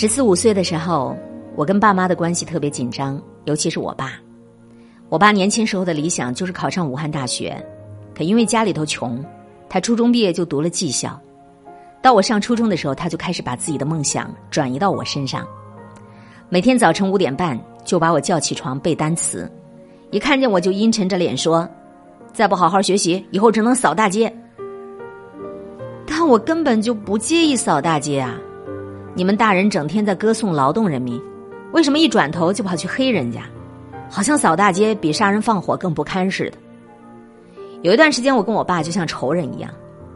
十四五岁的时候，我跟爸妈的关系特别紧张，尤其是我爸。我爸年轻时候的理想就是考上武汉大学，可因为家里头穷，他初中毕业就读了技校。到我上初中的时候，他就开始把自己的梦想转移到我身上。每天早晨五点半就把我叫起床背单词，一看见我就阴沉着脸说：“再不好好学习，以后只能扫大街。”但我根本就不介意扫大街啊！你们大人整天在歌颂劳动人民，为什么一转头就跑去黑人家？好像扫大街比杀人放火更不堪似的。有一段时间，我跟我爸就像仇人一样，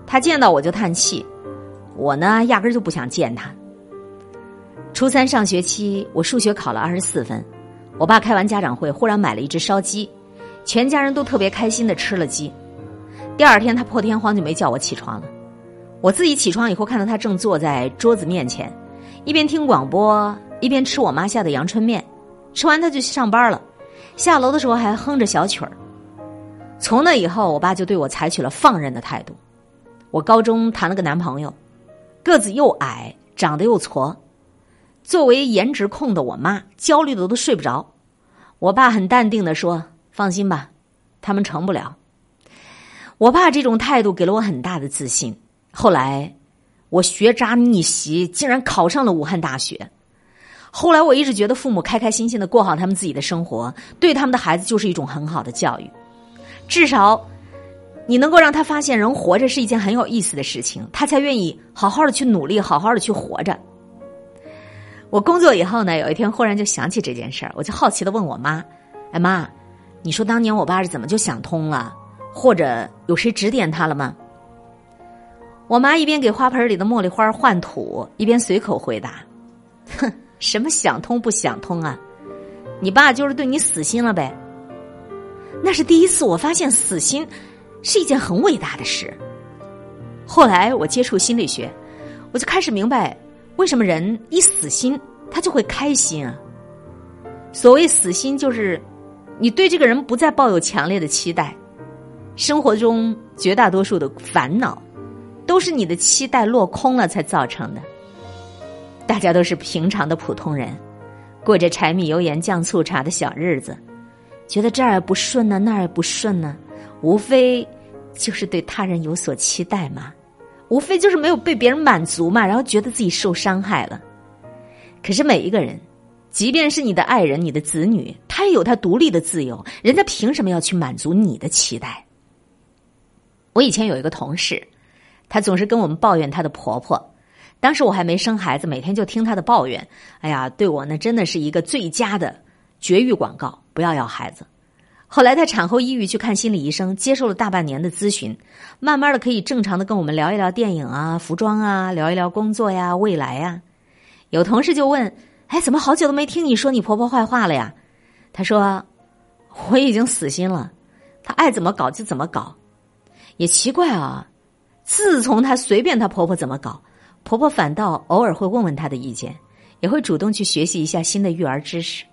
他见到我就叹气，我呢压根就不想见他。初三上学期，我数学考了二十四分，我爸开完家长会，忽然买了一只烧鸡，全家人都特别开心的吃了鸡。第二天，他破天荒就没叫我起床了。我自己起床以后，看到他正坐在桌子面前。一边听广播，一边吃我妈下的阳春面，吃完他就去上班了。下楼的时候还哼着小曲儿。从那以后，我爸就对我采取了放任的态度。我高中谈了个男朋友，个子又矮，长得又矬。作为颜值控的我妈，焦虑的都睡不着。我爸很淡定的说：“放心吧，他们成不了。”我爸这种态度给了我很大的自信。后来。我学渣逆袭，竟然考上了武汉大学。后来我一直觉得父母开开心心的过好他们自己的生活，对他们的孩子就是一种很好的教育。至少，你能够让他发现人活着是一件很有意思的事情，他才愿意好好的去努力，好好的去活着。我工作以后呢，有一天忽然就想起这件事儿，我就好奇的问我妈：“哎妈，你说当年我爸是怎么就想通了？或者有谁指点他了吗？”我妈一边给花盆里的茉莉花换土，一边随口回答：“哼，什么想通不想通啊？你爸就是对你死心了呗。”那是第一次我发现死心是一件很伟大的事。后来我接触心理学，我就开始明白为什么人一死心他就会开心啊。所谓死心，就是你对这个人不再抱有强烈的期待，生活中绝大多数的烦恼。都是你的期待落空了才造成的。大家都是平常的普通人，过着柴米油盐酱醋茶的小日子，觉得这儿不顺呢，那儿不顺呢，无非就是对他人有所期待嘛，无非就是没有被别人满足嘛，然后觉得自己受伤害了。可是每一个人，即便是你的爱人、你的子女，他也有他独立的自由，人家凭什么要去满足你的期待？我以前有一个同事。她总是跟我们抱怨她的婆婆，当时我还没生孩子，每天就听她的抱怨。哎呀，对我呢真的是一个最佳的绝育广告，不要要孩子。后来她产后抑郁去看心理医生，接受了大半年的咨询，慢慢的可以正常的跟我们聊一聊电影啊、服装啊，聊一聊工作呀、未来呀。有同事就问：“哎，怎么好久都没听你说你婆婆坏话了呀？”她说：“我已经死心了，她爱怎么搞就怎么搞。”也奇怪啊。自从她随便她婆婆怎么搞，婆婆反倒偶尔会问问她的意见，也会主动去学习一下新的育儿知识。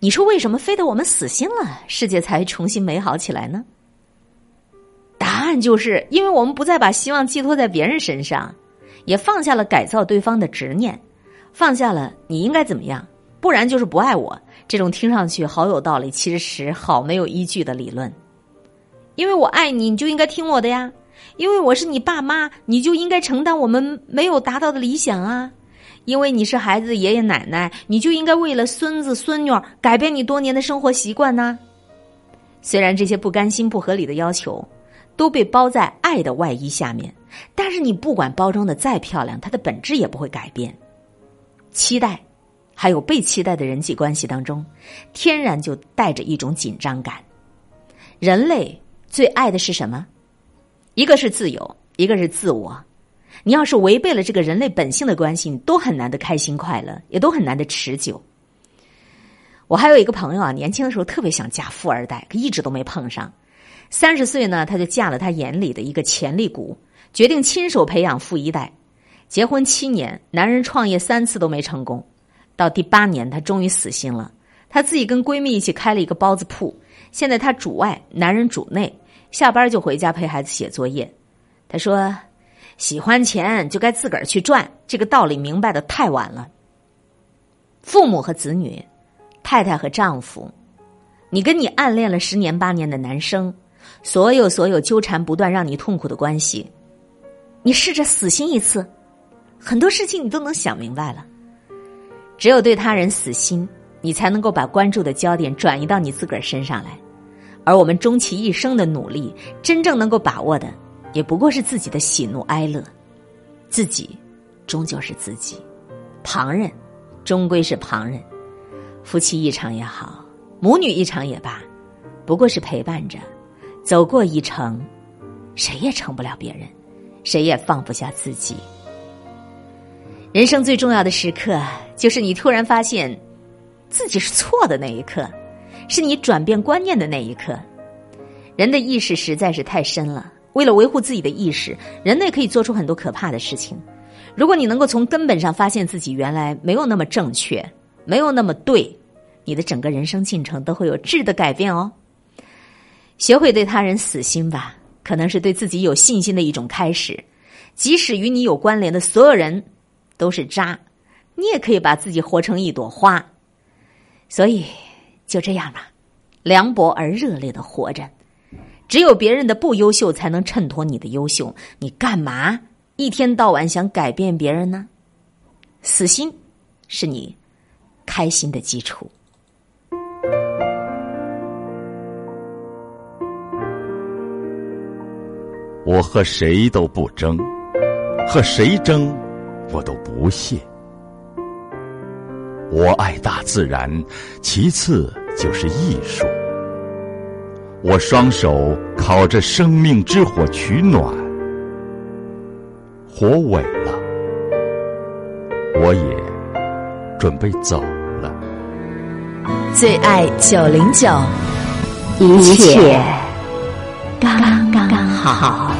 你说为什么非得我们死心了，世界才重新美好起来呢？答案就是因为我们不再把希望寄托在别人身上，也放下了改造对方的执念，放下了你应该怎么样，不然就是不爱我这种听上去好有道理，其实好没有依据的理论。因为我爱你，你就应该听我的呀。因为我是你爸妈，你就应该承担我们没有达到的理想啊！因为你是孩子的爷爷奶奶，你就应该为了孙子孙女改变你多年的生活习惯呢。虽然这些不甘心、不合理的要求都被包在爱的外衣下面，但是你不管包装的再漂亮，它的本质也不会改变。期待，还有被期待的人际关系当中，天然就带着一种紧张感。人类最爱的是什么？一个是自由，一个是自我。你要是违背了这个人类本性的关系，你都很难的开心快乐，也都很难的持久。我还有一个朋友啊，年轻的时候特别想嫁富二代，可一直都没碰上。三十岁呢，他就嫁了他眼里的一个潜力股，决定亲手培养富一代。结婚七年，男人创业三次都没成功，到第八年，他终于死心了。她自己跟闺蜜一起开了一个包子铺，现在她主外，男人主内。下班就回家陪孩子写作业。他说：“喜欢钱就该自个儿去赚，这个道理明白的太晚了。父母和子女，太太和丈夫，你跟你暗恋了十年八年的男生，所有所有纠缠不断让你痛苦的关系，你试着死心一次，很多事情你都能想明白了。只有对他人死心，你才能够把关注的焦点转移到你自个儿身上来。而我们终其一生的努力，真正能够把握的，也不过是自己的喜怒哀乐。自己，终究是自己；旁人，终归是旁人。夫妻一场也好，母女一场也罢，不过是陪伴着走过一程，谁也成不了别人，谁也放不下自己。人生最重要的时刻，就是你突然发现自己是错的那一刻。是你转变观念的那一刻，人的意识实在是太深了。为了维护自己的意识，人类可以做出很多可怕的事情。如果你能够从根本上发现自己原来没有那么正确，没有那么对，你的整个人生进程都会有质的改变哦。学会对他人死心吧，可能是对自己有信心的一种开始。即使与你有关联的所有人都是渣，你也可以把自己活成一朵花。所以。就这样吧，凉薄而热烈的活着。只有别人的不优秀，才能衬托你的优秀。你干嘛一天到晚想改变别人呢？死心是你开心的基础。我和谁都不争，和谁争，我都不屑。我爱大自然，其次。就是艺术。我双手烤着生命之火取暖，火萎了，我也准备走了。最爱九零九，一切刚刚好。